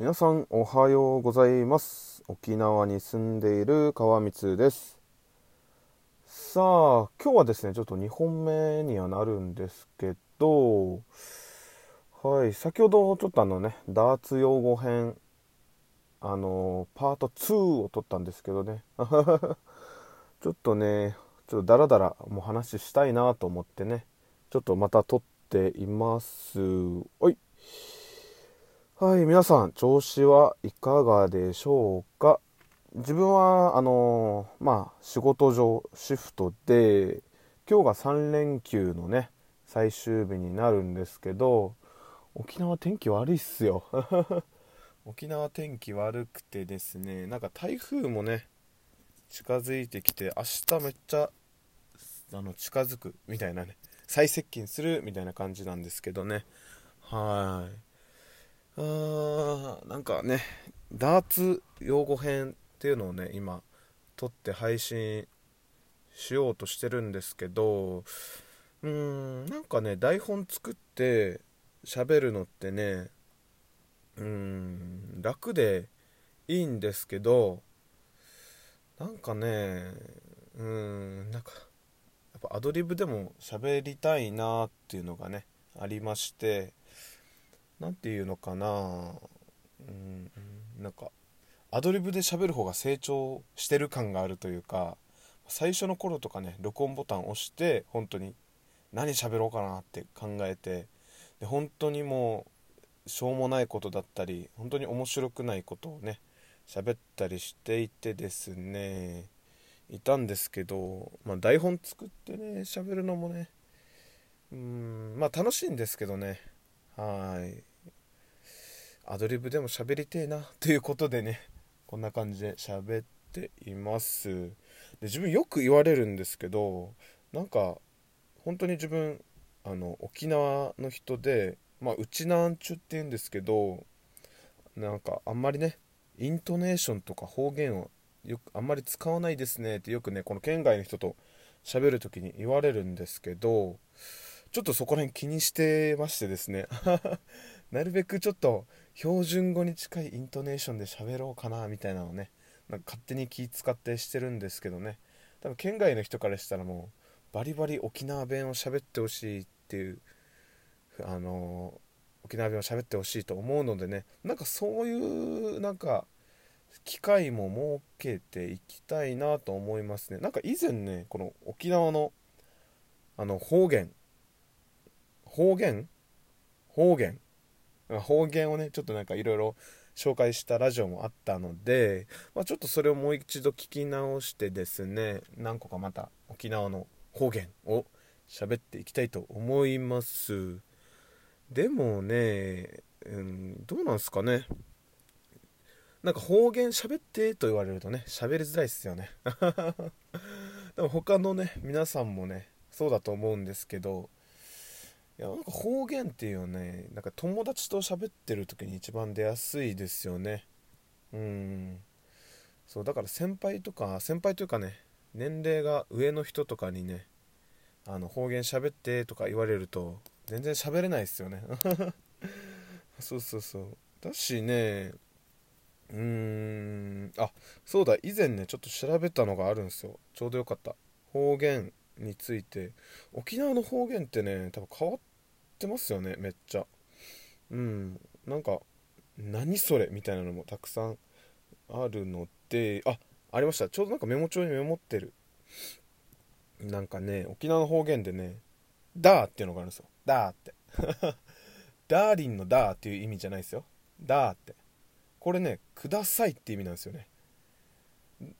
皆さんおはようございます。沖縄に住んでいる川光です。さあ今日はですねちょっと2本目にはなるんですけどはい先ほどちょっとあのねダーツ用語編あのパート2を撮ったんですけどね。ちょっとねちょっとダラダラもう話したいなと思ってね。ちょっとまた撮っています。はい。はい、皆さん、調子はいかがでしょうか？自分は、あのー、まあ、仕事上、シフトで、今日が3連休のね、最終日になるんですけど、沖縄天気悪いっすよ。沖縄天気悪くてですね、なんか台風もね、近づいてきて、明日めっちゃ、あの、近づくみたいなね、最接近するみたいな感じなんですけどね。はい。あーなんかねダーツ用語編っていうのをね今撮って配信しようとしてるんですけどうーんなんかね台本作って喋るのってねうーん楽でいいんですけどなんかねうーんなんかやっぱアドリブでも喋りたいなっていうのがねありまして何て言うのかな。うん。なんかアドリブで喋る方が成長してる感があるというか最初の頃とかね録音ボタン押して本当に何喋ろうかなって考えてで本当にもうしょうもないことだったり本当に面白くないことをね喋ったりしていてですねいたんですけど、まあ、台本作ってね喋るのもねうんまあ楽しいんですけどね。はい。アドリブでも喋りてえなということでねこんな感じで喋っています。で自分よく言われるんですけどなんか本当に自分あの沖縄の人でまあうちなんちゅって言うんですけどなんかあんまりねイントネーションとか方言をよくあんまり使わないですねってよくねこの県外の人と喋る時に言われるんですけどちょっとそこら辺気にしてましてですね。なるべくちょっと標準語に近いイントネーションで喋ろうかなみたいなのをねなんか勝手に気使ってしてるんですけどね。多分県外の人からしたらもうバリバリ沖縄弁を喋ってほしいっていうあの沖縄弁を喋ってほしいと思うのでね。なんかそういうなんか機会も設けていきたいなと思いますね。なんか以前ねこの沖縄のあの方言方言？方言？方言をねちょっとなんかいろいろ紹介したラジオもあったので、まあ、ちょっとそれをもう一度聞き直してですね何個かまた沖縄の方言を喋っていきたいと思います。でもね、うん、どうなんすかね。なんか方言喋ってと言われるとね喋りづらいっすよね。でも他のね皆さんもねそうだと思うんですけどいやなんか方言っていうねなんか友達と喋ってる時に一番出やすいですよね。うん。そうだから先輩とか先輩というかね年齢が上の人とかにねあの方言喋ってとか言われると全然喋れないですよね。そうそうそう。だしねうーんあそうだ以前ねちょっと調べたのがあるんですよ。ちょうどよかった。方言について。沖縄の方言ってね多分変わっってますよねめっちゃ。うん。なんか何それみたいなのもたくさんあるのであありました。ちょうどなんかメモ帳にメモってる。なんかね沖縄の方言でね「ダー」っていうのがあるんですよ「ダー」って。ダーリンの「ダー」っていう意味じゃないですよ「ダー」って。これね「ください」って意味なんですよね。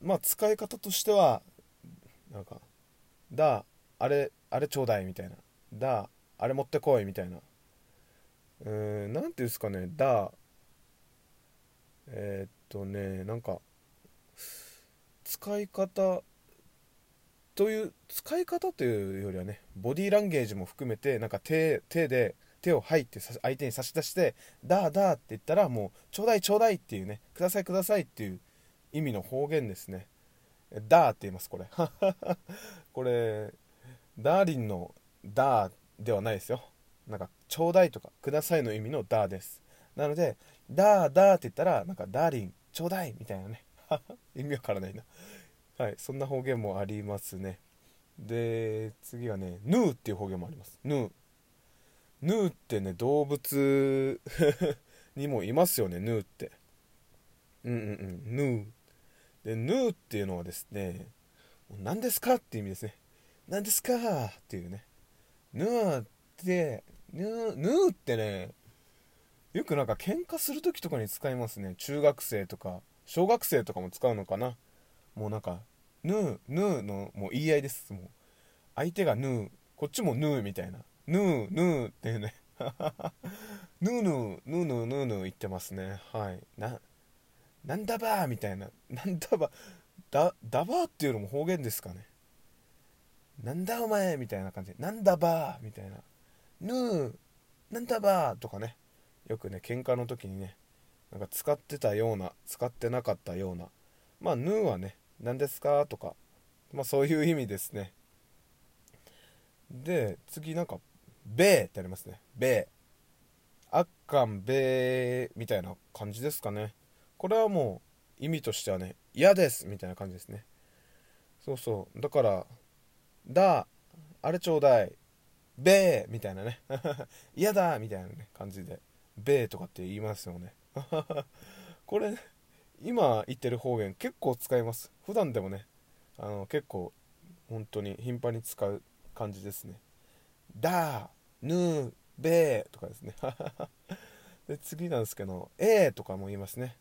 まあ使い方としてはなんか「ダーあれあれちょうだい」みたいな「ダーあれ持ってこいみたいな。うーん何ていうんですかね。だえー、っとねなんか使い方という使い方というよりはねボディーランゲージも含めてなんか手手で手を入って相手に差し出して「だーだー」って言ったらもう「ちょうだいちょうだい」っていうね「くださいください」っていう意味の方言ですね「だー」って言いますこれ。これダーリンの「だー」ではないですよ。なんかちょうだいとかくださいの意味のダーです。なのでダーダーって言ったらなんかダーリンちょうだいみたいなね。意味わからないな。はいそんな方言もありますね。で次はねヌーっていう方言もあります。ヌー。ヌーってね動物 にもいますよねヌーって。うんうんうん。ヌー。でヌーっていうのはですね何ですかっていう意味ですね。何ですかっていうね。ヌーってヌーヌーってねよくなんか喧嘩する時とかに使いますね。中学生とか小学生とかも使うのかな。もうなんかヌーヌーのもう言い合いです。もう相手がヌーこっちもヌーみたいな。ヌーヌーっていうね。ヌーヌーヌーヌーヌーヌー言ってますね。はい。ななんだばーみたいな。なんだばだだばーっていうのも方言ですかね。なんだお前みたいな感じ。なんだばーみたいな。ヌーなんだばーとかね。よくね喧嘩の時にねなんか使ってたような使ってなかったような。まあヌーはね何ですかとかまあそういう意味ですね。で次なんかべーってありますね。べー。あっかんべーみたいな感じですかね。これはもう意味としてはね嫌ですみたいな感じですね。そうそう。だからだあれちょうだい。べーみたいなね。嫌だみたいなね感じで。べーとかって言いますよね。これ今言ってる方言結構使います。普段でもね。あの結構本当に頻繁に使う感じですね。だぬーべーとかですね。で次なんですけどえーとかも言いますね。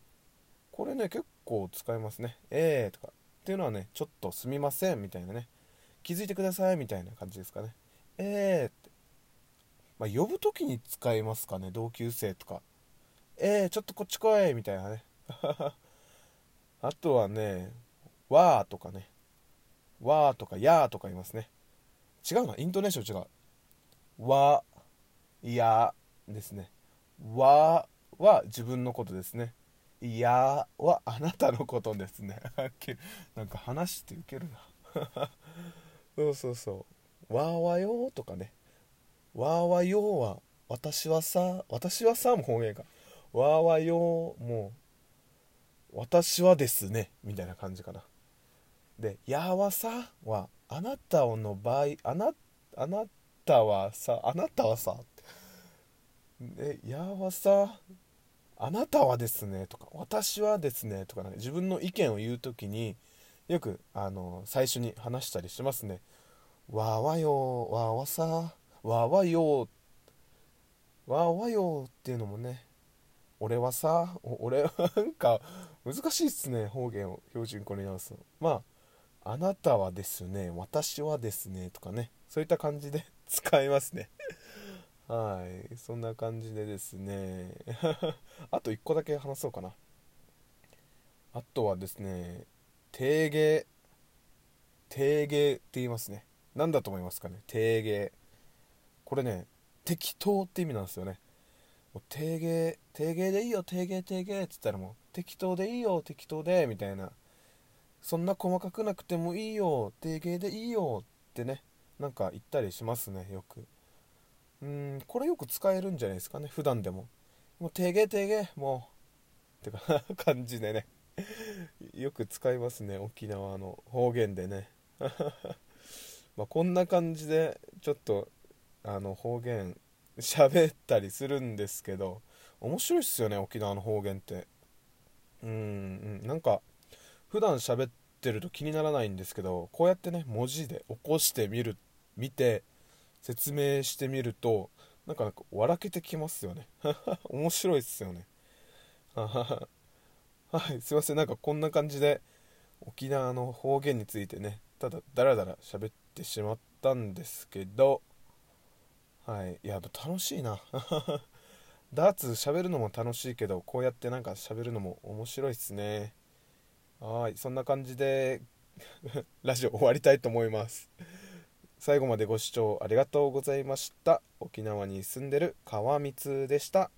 これね結構使いますね。えーとか。っていうのはねちょっとすみませんみたいなね。気づいてくださいみたいな感じですかね。えーって。まあ、呼ぶ時に使いますかね同級生とか。えー、ちょっとこっち来いみたいなね。あとはねわーとかね。わーとかやーとか言いますね。違うなイントネーション違う。わやですね。わは自分のことですね。いやはあなたのことですね。なんか話してウケるな。そうそうそう。わーわよとかね。わーわよは私はさ私はさも方言かわーわよもう私はですねみたいな感じかな。でやわさはあなたをの場合あなあなたはさあなたはさ。でやわさあなたはですねとか私はですねとか、自分の意見を言う時によくあの最初に話したりしますね。わーわよわーわさわーわよわーわよっていうのもね俺はさ俺はなんか難しいっすね方言を標準語に直すの。まああなたはですね私はですねとかねそういった感じで 使いますね。はいそんな感じでですね。あと1個だけ話そうかな。あとはですね定芸定芸って言いますね。何だと思いますかね？定芸。これね適当って意味なんですよね。もう定芸定芸でいいよ定芸定芸っつったらもう適当でいいよ適当でみたいな。そんな細かくなくてもいいよ定芸でいいよってねなんか言ったりしますねよく。うんこれよく使えるんじゃないですかね普段でも。もう定芸定芸もうってか 感じでね。よく使いますね沖縄の方言でね。まこんな感じでちょっとあの方言喋ったりするんですけど面白いっすよね沖縄の方言って。うん。なんか普段喋ってると気にならないんですけどこうやってね文字で起こしてみる見て説明してみるとなんか笑けてきますよね。面白いっすよね。はいすいません。なんかこんな感じで沖縄の方言についてねただダラダラ喋ってしまったんですけどはいいや楽しいな。ダーツ喋るのも楽しいけどこうやってなんか喋るのも面白いっすね。はいそんな感じで ラジオ終わりたいと思います。最後までご視聴ありがとうございました。沖縄に住んでる川光でした。